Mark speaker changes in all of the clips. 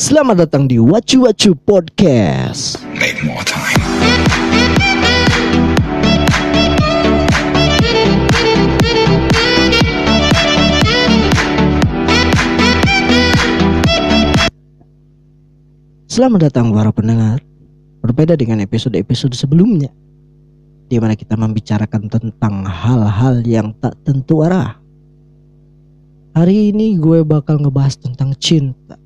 Speaker 1: Selamat datang di Wacu Wacu Podcast.
Speaker 2: Make more time.
Speaker 1: Selamat datang para pendengar. Berbeda dengan episode-episode sebelumnya, di mana kita membicarakan tentang hal-hal yang tak tentu arah. Hari ini gue bakal ngebahas tentang cinta.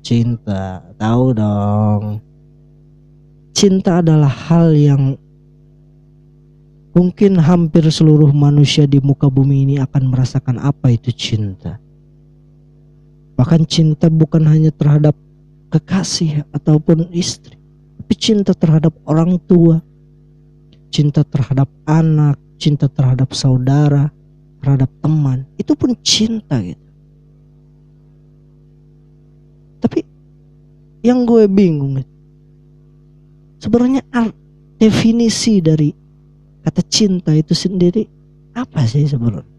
Speaker 1: Cinta, tahu dong. Cinta adalah hal yang mungkin hampir seluruh manusia di muka bumi ini akan merasakan apa itu cinta. Bahkan cinta bukan hanya terhadap kekasih ataupun istri, tapi cinta terhadap orang tua, cinta terhadap anak, cinta terhadap saudara, terhadap teman, itu pun cinta gitu. Tapi yang gue bingung sebenarnya definisi dari kata cinta itu sendiri apa sih sebenarnya?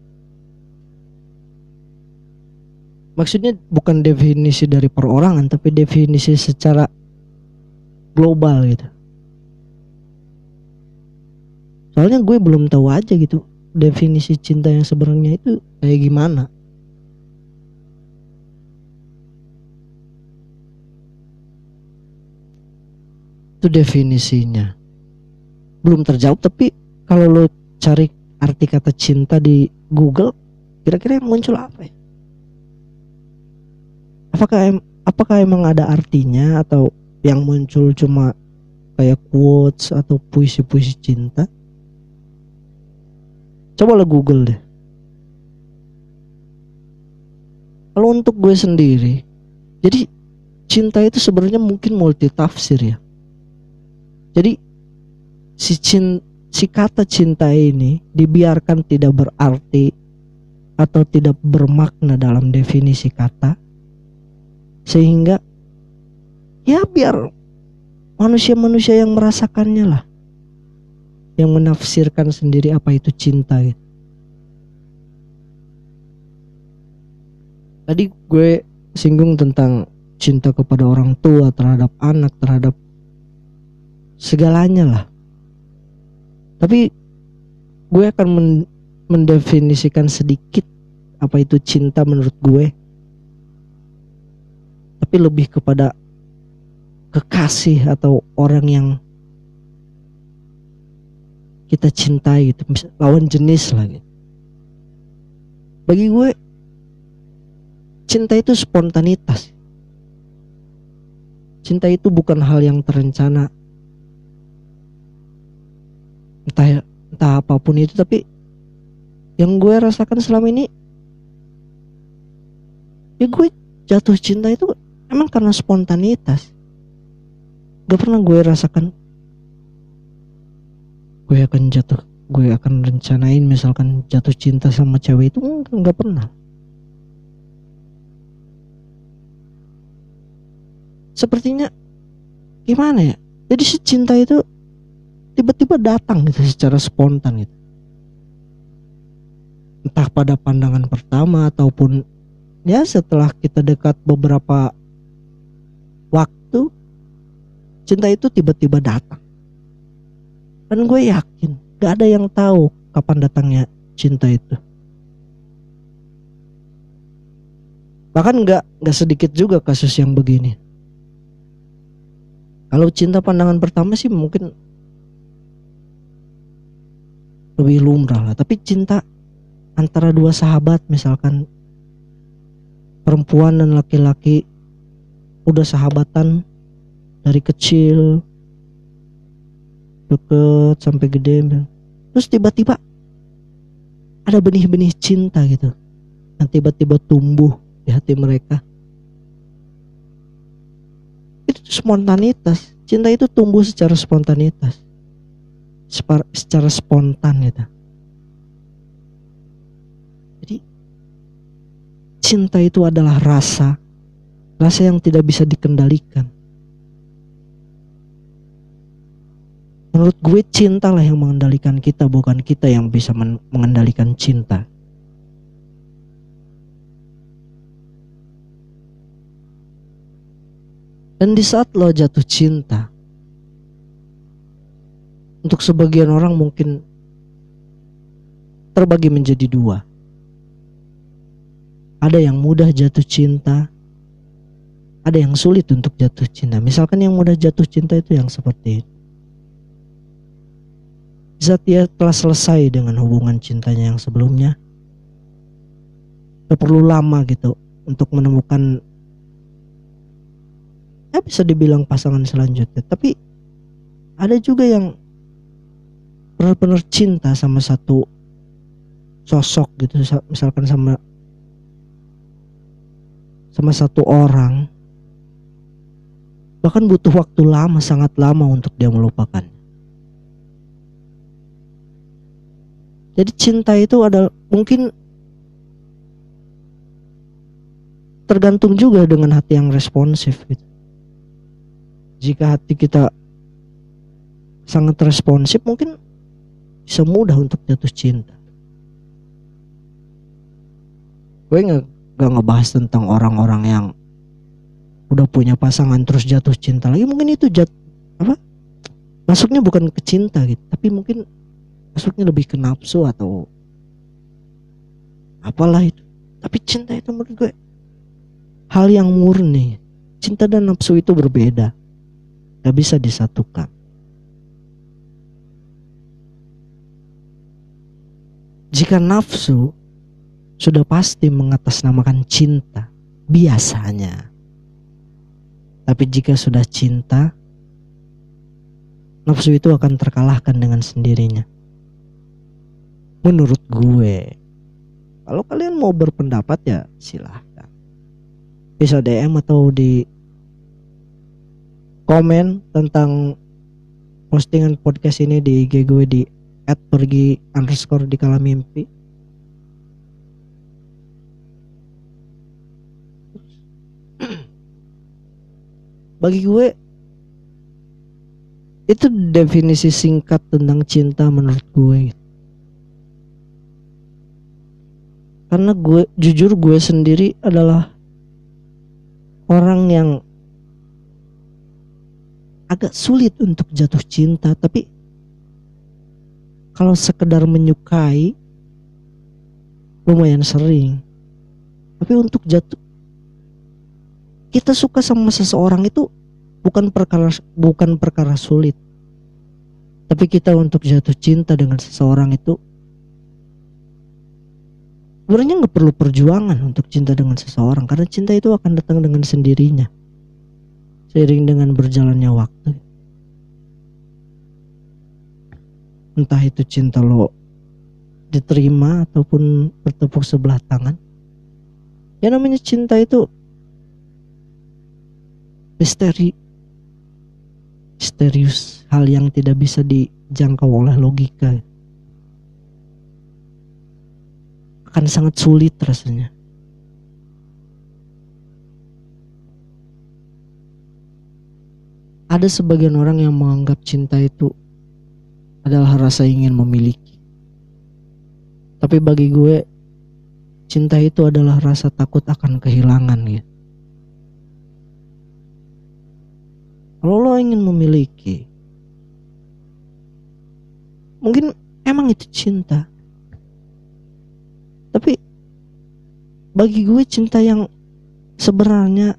Speaker 1: maksudnya bukan definisi dari perorangan tapi definisi secara global gitu soalnya gue belum tahu aja gitu definisi cinta yang sebenarnya itu kayak gimana itu definisinya. Belum terjawab tapi kalau lo cari arti kata cinta di Google kira-kira yang muncul apa ya? Apakah em apakah emang ada artinya atau yang muncul cuma kayak quotes atau puisi-puisi cinta? Coba lah google deh. Kalau untuk gue sendiri jadi cinta itu sebenarnya mungkin multi tafsir ya jadi si cin si kata cinta ini dibiarkan tidak berarti atau tidak bermakna dalam definisi kata sehingga ya biar manusia-manusia yang merasakannya lah yang menafsirkan sendiri apa itu cinta gitu. Tadi gue singgung tentang cinta kepada orang tua, terhadap anak, terhadap segalanya lah. Tapi gue akan mendefinisikan sedikit apa itu cinta menurut gue tapi lebih kepada kekasih atau orang yang kita cintai gitu lawan jenis lah gitu. bagi gue cinta itu spontanitas cinta itu bukan hal yang terencana entah entah apa pun itu tapi yang gue rasakan selama ini ya gue jatuh cinta itu emang karena spontanitas. Gak pernah gue rasakan gue akan jatuh gue akan rencanain misalkan jatuh cinta sama cewek itu nggak pernah. Sepertinya gimana ya? Jadi si cinta itu tiba-tiba datang gitu secara spontan gitu entah pada pandangan pertama ataupun ya setelah kita dekat beberapa waktu cinta itu tiba-tiba datang. Dan gue yakin gak ada yang tahu kapan datangnya cinta itu. Bahkan gak, gak sedikit juga kasus yang begini. Kalau cinta pandangan pertama sih mungkin lebih lumrah lah. Tapi cinta antara dua sahabat misalkan perempuan dan laki-laki udah sahabatan dari kecil deket sampai gede terus tiba-tiba ada benih-benih cinta gitu yang tiba-tiba tumbuh di hati mereka. Itu spontanitas cinta itu tumbuh secara spontanitas secara spontan gitu jadi cinta itu adalah rasa rasa yang tidak bisa dikendalikan. Menurut gue cinta lah yang mengendalikan kita, bukan kita yang bisa mengendalikan cinta. Dan di saat lo jatuh cinta, untuk sebagian orang mungkin terbagi menjadi dua. Ada yang mudah jatuh cinta, ada yang sulit untuk jatuh cinta. Misalkan yang mudah jatuh cinta itu yang seperti itu. Saat dia telah selesai dengan hubungan cintanya yang sebelumnya, gak perlu lama gitu untuk menemukan ya bisa dibilang pasangan selanjutnya tapi ada juga yang benar-benar cinta sama satu sosok gitu misalkan sama sama satu orang. Bahkan butuh waktu lama sangat lama untuk dia melupakan. Jadi cinta itu adalah mungkin tergantung juga dengan hati yang responsif gitu. Jika hati kita sangat responsif mungkin bisa mudah untuk jatuh cinta. Gue nggak nggak ngebahas tentang orang-orang yang udah punya pasangan terus jatuh cinta lagi. Mungkin itu jat apa? Masuknya bukan ke cinta gitu tapi mungkin masuknya lebih ke nafsu atau apalah itu. Tapi cinta itu menurut gue hal yang murni. Cinta dan nafsu itu berbeda. Gak bisa disatukan. Jika nafsu sudah pasti mengatasnamakan cinta, biasanya. Tapi jika sudah cinta, nafsu itu akan terkalahkan dengan sendirinya. Menurut gue, kalau kalian mau berpendapat ya silahkan. Bisa DM atau di komen tentang postingan podcast ini di IG gue di at pergi underscore di kala mimpi. Bagi gue itu definisi singkat tentang cinta menurut gue. Karena gue jujur gue sendiri adalah orang yang agak sulit untuk jatuh cinta tapi kalau sekedar menyukai lumayan sering. Tapi untuk jatuh kita suka sama seseorang itu bukan perkara bukan perkara sulit. Tapi kita untuk jatuh cinta dengan seseorang itu sebenarnya nggak perlu perjuangan untuk cinta dengan seseorang karena cinta itu akan datang dengan sendirinya seiring dengan berjalannya waktu entah itu cinta lo diterima ataupun bertepuk sebelah tangan. Ya namanya cinta itu misteri. Misterius. Hal yang tidak bisa dijangkau oleh logika. Akan sangat sulit rasanya. Ada sebagian orang yang menganggap cinta itu adalah rasa ingin memiliki. Tapi bagi gue, cinta itu adalah rasa takut akan kehilangan gitu. Kalau lo ingin memiliki, mungkin emang itu cinta. Tapi bagi gue cinta yang sebenarnya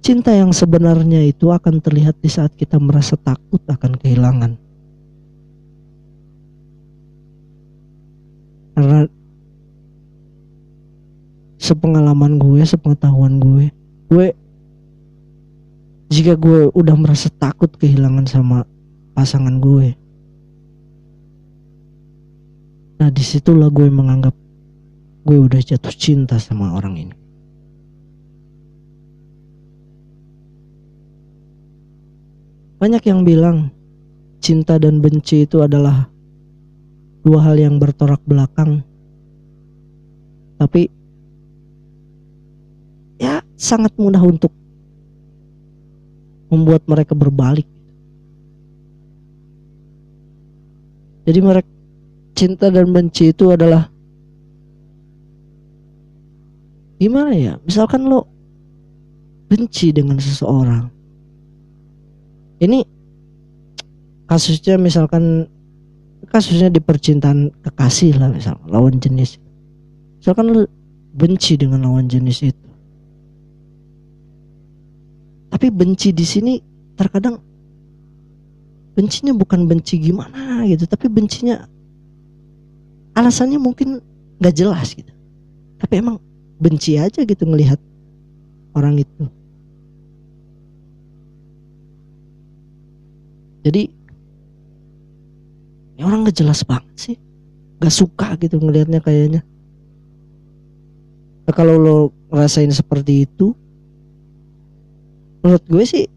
Speaker 1: Cinta yang sebenarnya itu akan terlihat di saat kita merasa takut akan kehilangan. Karena sepengalaman gue, sepengetahuan gue, gue jika gue udah merasa takut kehilangan sama pasangan gue, nah di situlah gue menganggap gue udah jatuh cinta sama orang ini. Banyak yang bilang cinta dan benci itu adalah dua hal yang bertolak belakang. Tapi ya sangat mudah untuk membuat mereka berbalik. Jadi mereka cinta dan benci itu adalah gimana ya? Misalkan lo benci dengan seseorang. Ini kasusnya misalkan kasusnya di percintaan kekasih lah misal lawan jenis. Misalkan lu benci dengan lawan jenis itu. Tapi benci di sini terkadang bencinya bukan benci gimana gitu, tapi bencinya alasannya mungkin gak jelas gitu. Tapi emang benci aja gitu ngelihat orang itu. Jadi ini orang gak jelas banget sih. Gak suka gitu ngelihatnya kayaknya. Nah, kalau lo ngerasain seperti itu, menurut gue sih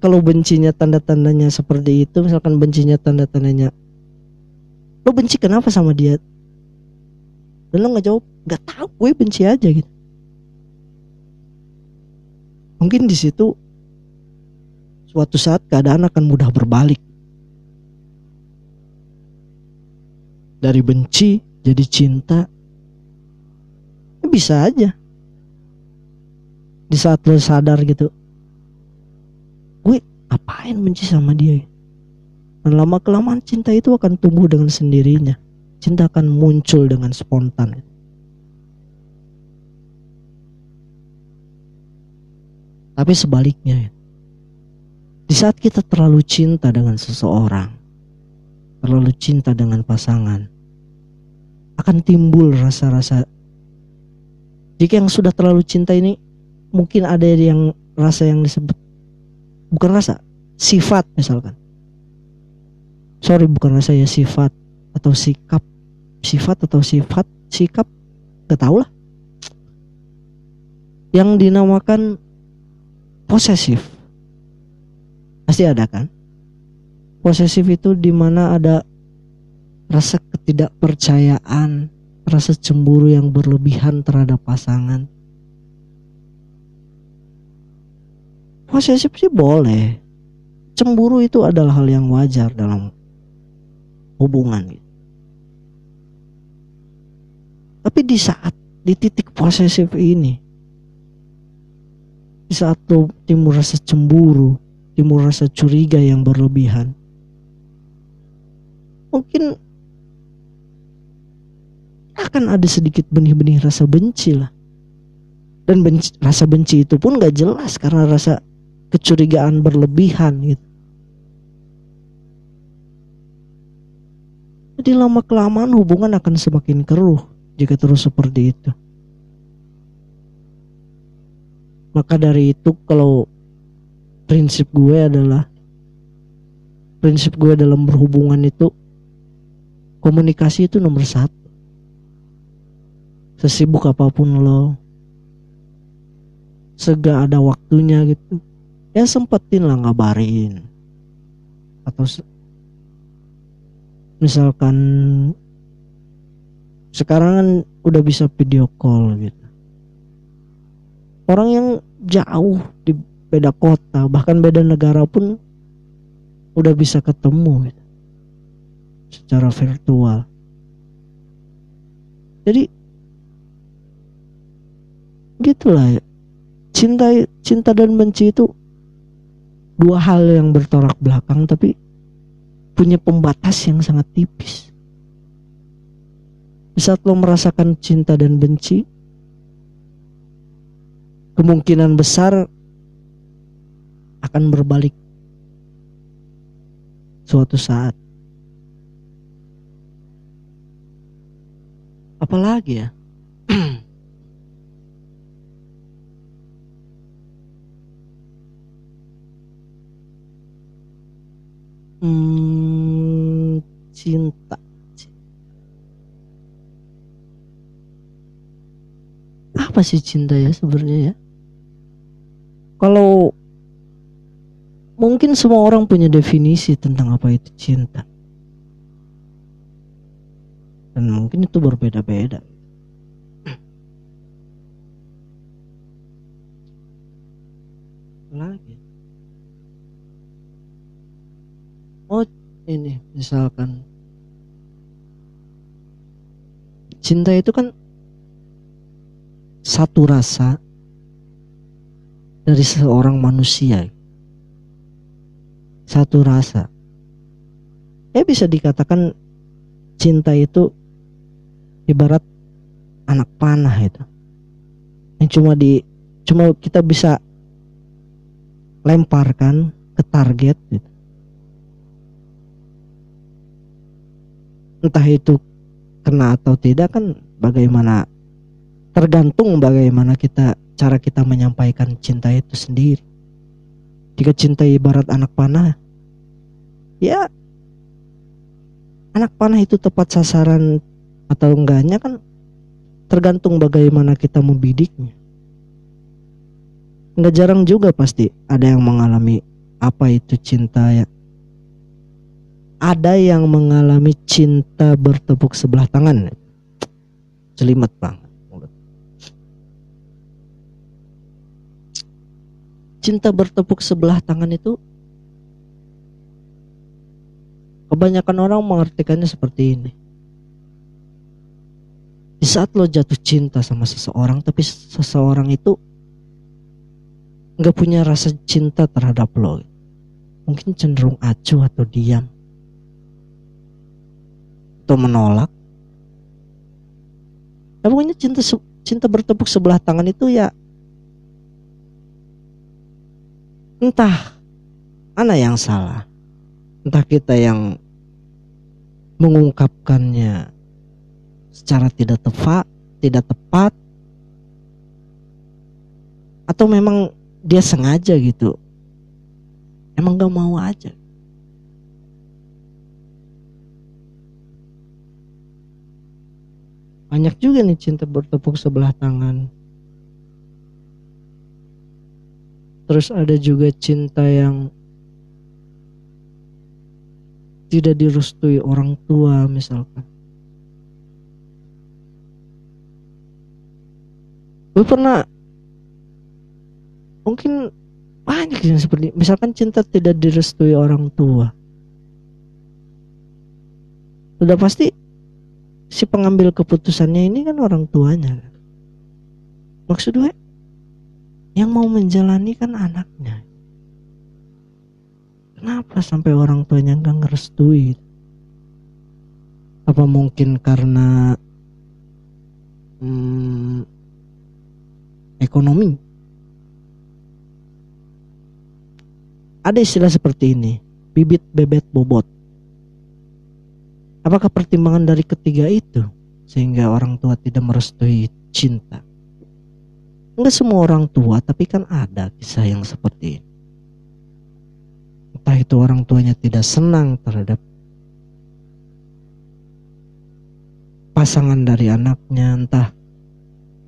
Speaker 1: kalau bencinya tanda-tandanya seperti itu, misalkan bencinya tanda-tandanya, lo benci kenapa sama dia? Dan lo nggak jawab, nggak tahu, gue benci aja gitu. Mungkin di situ suatu saat keadaan akan mudah berbalik. Dari benci jadi cinta, bisa aja. Di saat lo sadar gitu gue apain benci sama dia dan lama kelamaan cinta itu akan tumbuh dengan sendirinya. Cinta akan muncul dengan spontan. Tapi sebaliknya di saat kita terlalu cinta dengan seseorang terlalu cinta dengan pasangan akan timbul rasa-rasa jika yang sudah terlalu cinta ini mungkin ada yang rasa yang disebut bukan rasa, sifat misalkan. Sorry bukan rasa ya sifat atau sikap, sifat atau sifat, sikap, gak tau lah. Yang dinamakan posesif. Pasti ada kan? Posesif itu di mana ada rasa ketidakpercayaan, rasa cemburu yang berlebihan terhadap pasangan. Posesif sih boleh. Cemburu itu adalah hal yang wajar dalam hubungan. Tapi di saat di titik posesif ini, di saat timbul rasa cemburu, timbul rasa curiga yang berlebihan, mungkin akan ada sedikit benih-benih rasa benci lah. Dan benci, rasa benci itu pun gak jelas karena rasa kecurigaan berlebihan gitu. Jadi lama kelamaan hubungan akan semakin keruh jika terus seperti itu. Maka dari itu kalau prinsip gue adalah prinsip gue dalam berhubungan itu komunikasi itu nomor satu sesibuk apa pun lo. Sega ada waktunya gitu. Ya sempetin lah ngabarin. Atau misalkan sekarang kan udah bisa video call gitu. Orang yang jauh di beda kota bahkan beda negara pun udah bisa ketemu gitu, secara virtual. Jadi gitulah. Cinta cinta dan benci itu dua hal yang bertolak belakang tapi punya pembatas yang sangat tipis. Saat lo merasakan cinta dan benci kemungkinan besar akan berbalik suatu saat. Apalagi ya Hmm, cinta. Apa sih cinta ya sebenarnya ya? Kalau mungkin semua orang punya definisi tentang apa itu cinta. Dan mungkin itu berbeda-beda. Lagi. oh ini misalkan. Cinta itu kan satu rasa dari seorang manusia. Satu rasa. Ya bisa dikatakan cinta itu ibarat anak panah itu. Yang cuma di cuma kita bisa lemparkan ke target gitu. Entah itu kena atau tidak kan bagaimana tergantung bagaimana kita cara kita menyampaikan cinta itu sendiri. Jika cinta ibarat anak panah ya anak panah itu tepat sasaran atau enggaknya kan tergantung bagaimana kita membidiknya. Nggak jarang juga pasti ada yang mengalami apa itu cinta ya ada yang mengalami cinta bertepuk sebelah tangan. Jelimet banget cinta bertepuk sebelah tangan itu kebanyakan orang mengartikannya seperti ini. Di saat lo jatuh cinta sama seseorang tapi seseorang itu nggak punya rasa cinta terhadap lo. Mungkin cenderung acuh atau diam atau menolak. Ya pokoknya cinta cinta bertepuk sebelah tangan itu ya entah mana yang salah entah kita yang mengungkapkannya secara tidak tepat tidak tepat atau memang dia sengaja gitu. Emang gak mau aja banyak juga nih cinta bertepuk sebelah tangan. Terus ada juga cinta yang tidak direstui orang tua misalkan. Gue pernah mungkin banyak yang seperti misalkan cinta tidak direstui orang tua. Sudah pasti si pengambil keputusannya ini kan orang tuanya. Maksud gue yang mau menjalani kan anaknya. Kenapa sampai orang tuanya nggak ngerestui apa mungkin karena hmm, ekonomi? Ada istilah seperti ini, bibit bebet bobot. Apakah pertimbangan dari ketiga itu sehingga orang tua tidak merestui cinta? Enggak semua orang tua, tapi kan ada kisah yang seperti ini. Entah itu orang tuanya tidak senang terhadap pasangan dari anaknya, entah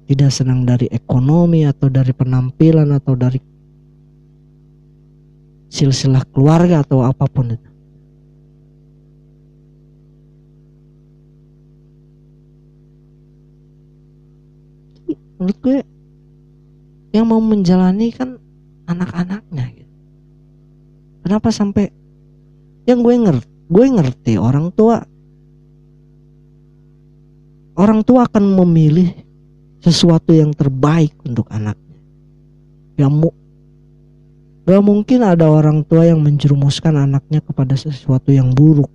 Speaker 1: tidak senang dari ekonomi atau dari penampilan atau dari silsilah keluarga atau apa pun itu. Menurut gue yang mau menjalani kan anak-anaknya gitu. Kenapa sampai yang gue ngerti, gue ngerti orang tua orang tua akan memilih sesuatu yang terbaik untuk anaknya. Yang Gak mungkin ada orang tua yang menjerumuskan anaknya kepada sesuatu yang buruk.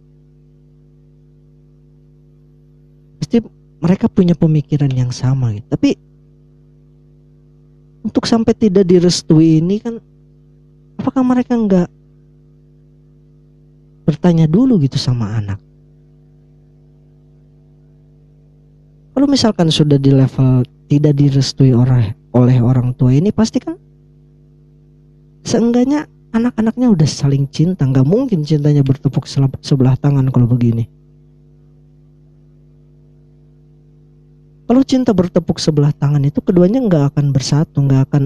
Speaker 1: Pasti mereka punya pemikiran yang sama gitu. Tapi untuk sampai tidak direstui ini kan apakah mereka nggak bertanya dulu gitu sama anak? Kalau misalkan sudah di level tidak direstui oleh oleh orang tua ini pasti kan seenggaknya anak-anaknya udah saling cinta nggak mungkin cintanya bertepuk sebelah tangan kalau begini kalau cinta bertepuk sebelah tangan itu keduanya nggak akan bersatu nggak akan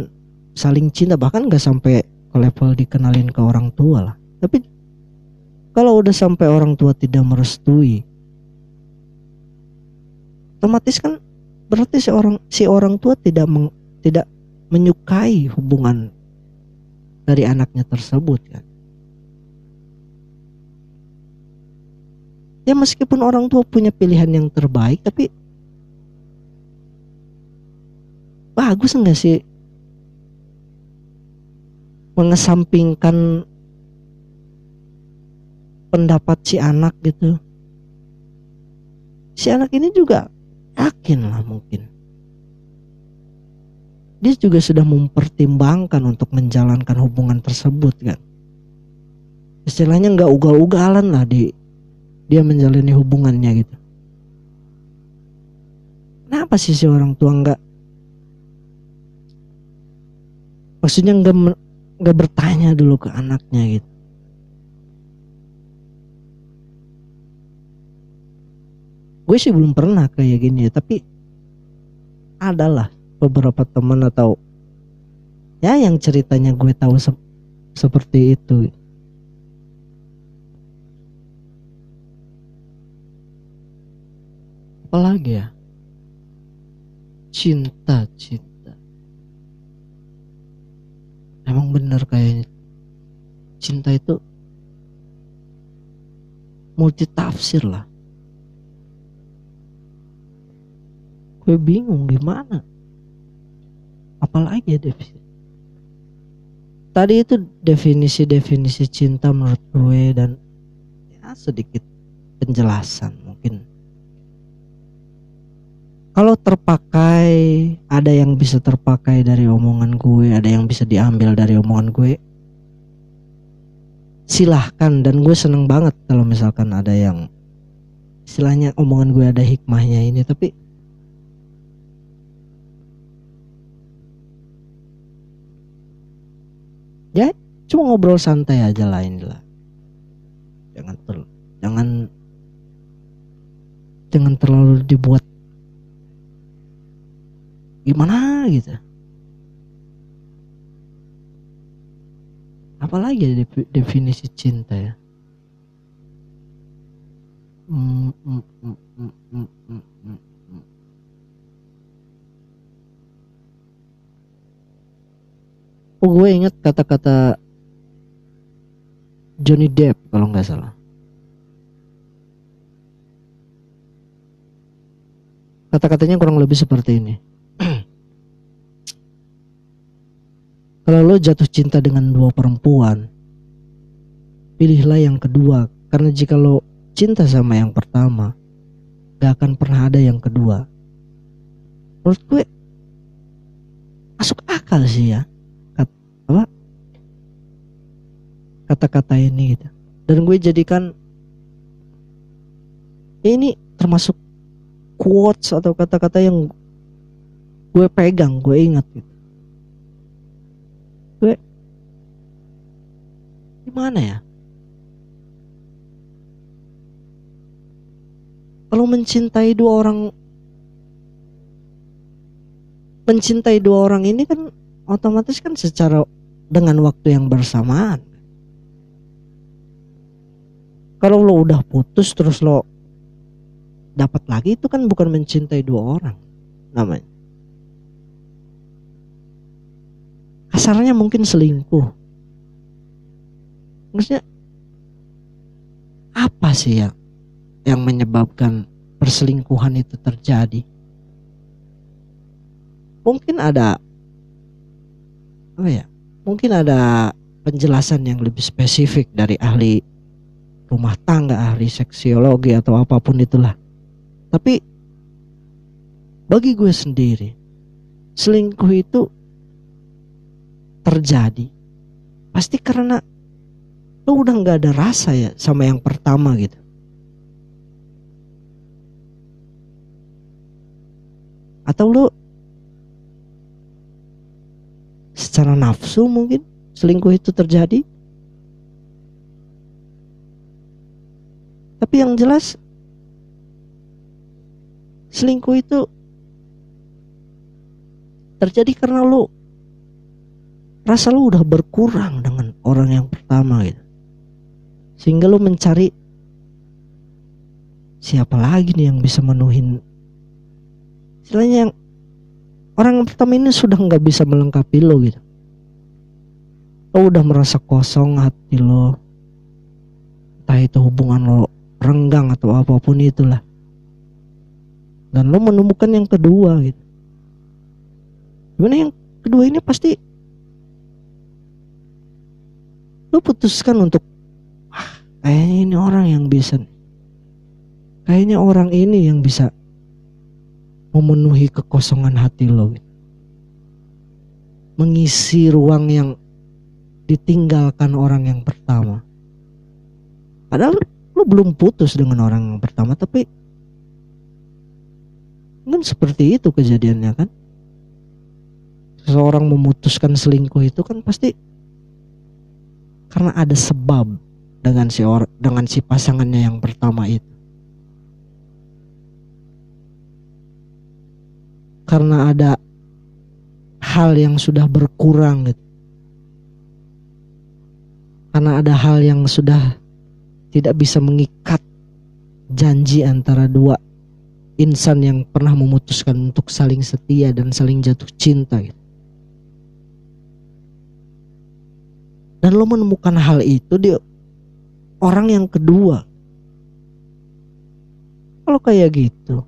Speaker 1: saling cinta bahkan nggak sampai ke level dikenalin ke orang tua lah tapi kalau udah sampai orang tua tidak merestui otomatis kan berarti si orang si orang tua tidak meng, tidak menyukai hubungan dari anaknya tersebut kan. Ya meskipun orang tua punya pilihan yang terbaik tapi bagus enggak sih? Mengesampingkan pendapat si anak gitu. Si anak ini juga yakin lah mungkin. Dia juga sudah mempertimbangkan untuk menjalankan hubungan tersebut kan? Istilahnya nggak ugal-ugalan lah di dia menjalani hubungannya gitu. Kenapa sih si orang tua nggak maksudnya nggak nggak bertanya dulu ke anaknya gitu. Gue sih belum pernah kayak gini ya tapi adalah beberapa teman atau ya yang ceritanya gue tahu se seperti itu. Apalagi ya? Cinta cinta emang bener kayaknya. Cinta itu multi tafsir lah. Gue bingung gimana. Apalagi ya definisi tadi itu definisi-definisi cinta menurut gue dan ya sedikit penjelasan mungkin. Kalau terpakai ada yang bisa terpakai dari omongan gue ada yang bisa diambil dari omongan gue. Silahkan dan gue seneng banget kalau misalkan ada yang istilahnya omongan gue ada hikmahnya ini tapi ya cuma ngobrol santai aja lah inilah. Jangan ter, jangan jangan terlalu dibuat gimana gitu apalagi ya definisi cinta ya mm, mm, mm. Oh gue inget kata-kata Johnny Depp kalau nggak salah. Kata-katanya kurang lebih seperti ini. Kalau lo jatuh cinta dengan dua perempuan, pilihlah yang kedua. Karena jika lo cinta sama yang pertama, gak akan pernah ada yang kedua. Menurut gue masuk akal sih ya apa kata-kata ini gitu dan gue jadikan ini termasuk quotes atau kata-kata yang gue pegang gue ingat gitu gue gimana ya kalau mencintai dua orang mencintai dua orang ini kan otomatis kan secara dengan waktu yang bersamaan. Kalau lo udah putus terus lo dapat lagi itu kan bukan mencintai dua orang namanya. Kasarnya mungkin selingkuh. Maksudnya apa sih yang yang menyebabkan perselingkuhan itu terjadi? Mungkin ada apa ya? mungkin ada penjelasan yang lebih spesifik dari ahli rumah tangga, ahli seksiologi atau apa pun itulah. Tapi bagi gue sendiri, selingkuh itu terjadi pasti karena lo udah nggak ada rasa ya sama yang pertama gitu. Atau lo secara nafsu mungkin selingkuh itu terjadi. Tapi yang jelas selingkuh itu terjadi karena lu rasa lu udah berkurang dengan orang yang pertama gitu. Sehingga lu mencari siapa lagi nih yang bisa menuhin? Istilahnya yang orang yang pertama ini sudah nggak bisa melengkapi lo gitu. Lo udah merasa kosong hati lo. Entah itu hubungan lo renggang atau apa pun itulah. Dan lo menemukan yang kedua gitu. Gimana yang kedua ini pasti lu putuskan untuk kayaknya ini orang yang bisa. Kayaknya orang ini yang bisa memenuhi kekosongan hati lo. Mengisi ruang yang ditinggalkan orang yang pertama. Padahal lu belum putus dengan orang yang pertama tapi kan seperti itu kejadiannya kan? Seseorang memutuskan selingkuh itu kan pasti karena ada sebab dengan si or dengan si pasangannya yang pertama itu karena ada hal yang sudah berkurang gitu. Karena ada hal yang sudah tidak bisa mengikat janji antara dua insan yang pernah memutuskan untuk saling setia dan saling jatuh cinta gitu. Dan lo menemukan hal itu di orang yang kedua. Kalau kayak gitu,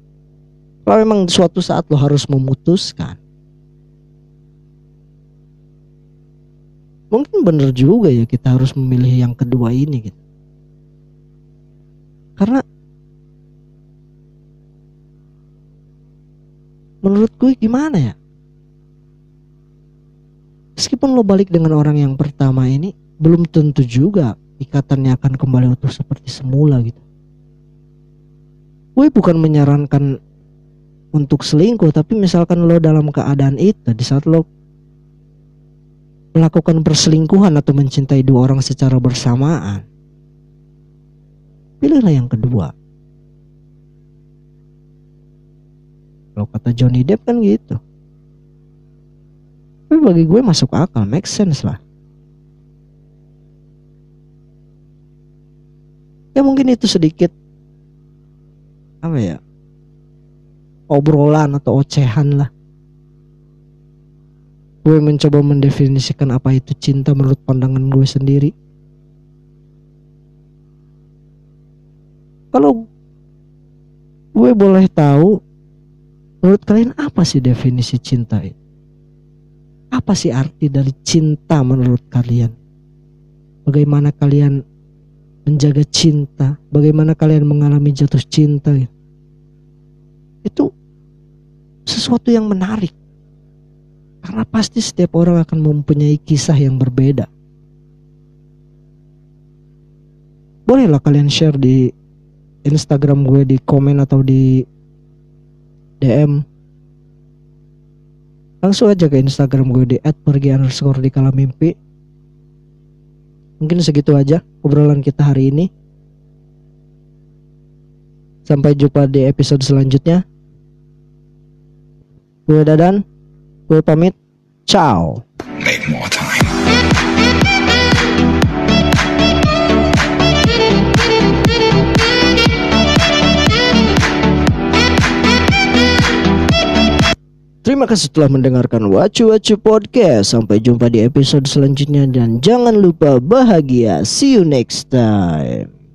Speaker 1: kalau memang suatu saat lo harus memutuskan, mungkin bener juga ya kita harus memilih yang kedua ini gitu. Karena menurut gue gimana ya? Meskipun lo balik dengan orang yang pertama ini, belum tentu juga ikatannya akan kembali utuh seperti semula gitu. Gue bukan menyarankan untuk selingkuh tapi misalkan lo dalam keadaan itu di saat lo melakukan perselingkuhan atau mencintai dua orang secara bersamaan pilihlah yang kedua. Kalau kata Johnny Depp kan gitu. Tapi bagi gue masuk akal make sense lah ya mungkin itu sedikit. Apa ya? Obrolan atau ocehan lah. Gue mencoba mendefinisikan apa itu cinta menurut pandangan gue sendiri. Kalau gue boleh tahu menurut kalian apa sih definisi cinta itu? Apa sih arti dari cinta menurut kalian? Bagaimana kalian menjaga cinta bagaimana kalian mengalami jatuh cinta itu sesuatu yang menarik. Karena pasti setiap orang akan mempunyai kisah yang berbeda. Bolehlah kalian share di Instagram gue di komen atau di DM. Langsung aja ke Instagram gue di @pergi underscore di kala mimpi. Mungkin segitu aja obrolan kita hari ini. Sampai jumpa di episode selanjutnya. Gue Dadan, gue pamit. Ciao. Make more. Terima kasih telah mendengarkan Wacu Wacu Podcast. Sampai jumpa di episode selanjutnya dan jangan lupa bahagia. See you next time.